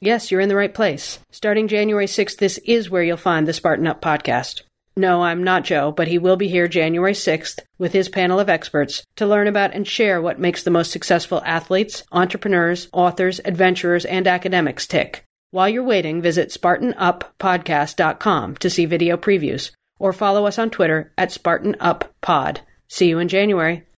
Yes, you're in the right place. Starting January 6th, this is where you'll find the Spartan Up podcast. No, I'm not Joe, but he will be here January 6th with his panel of experts to learn about and share what makes the most successful athletes, entrepreneurs, authors, adventurers, and academics tick. While you're waiting, visit SpartanUpPodcast.com to see video previews or follow us on Twitter at SpartanUpPod. See you in January.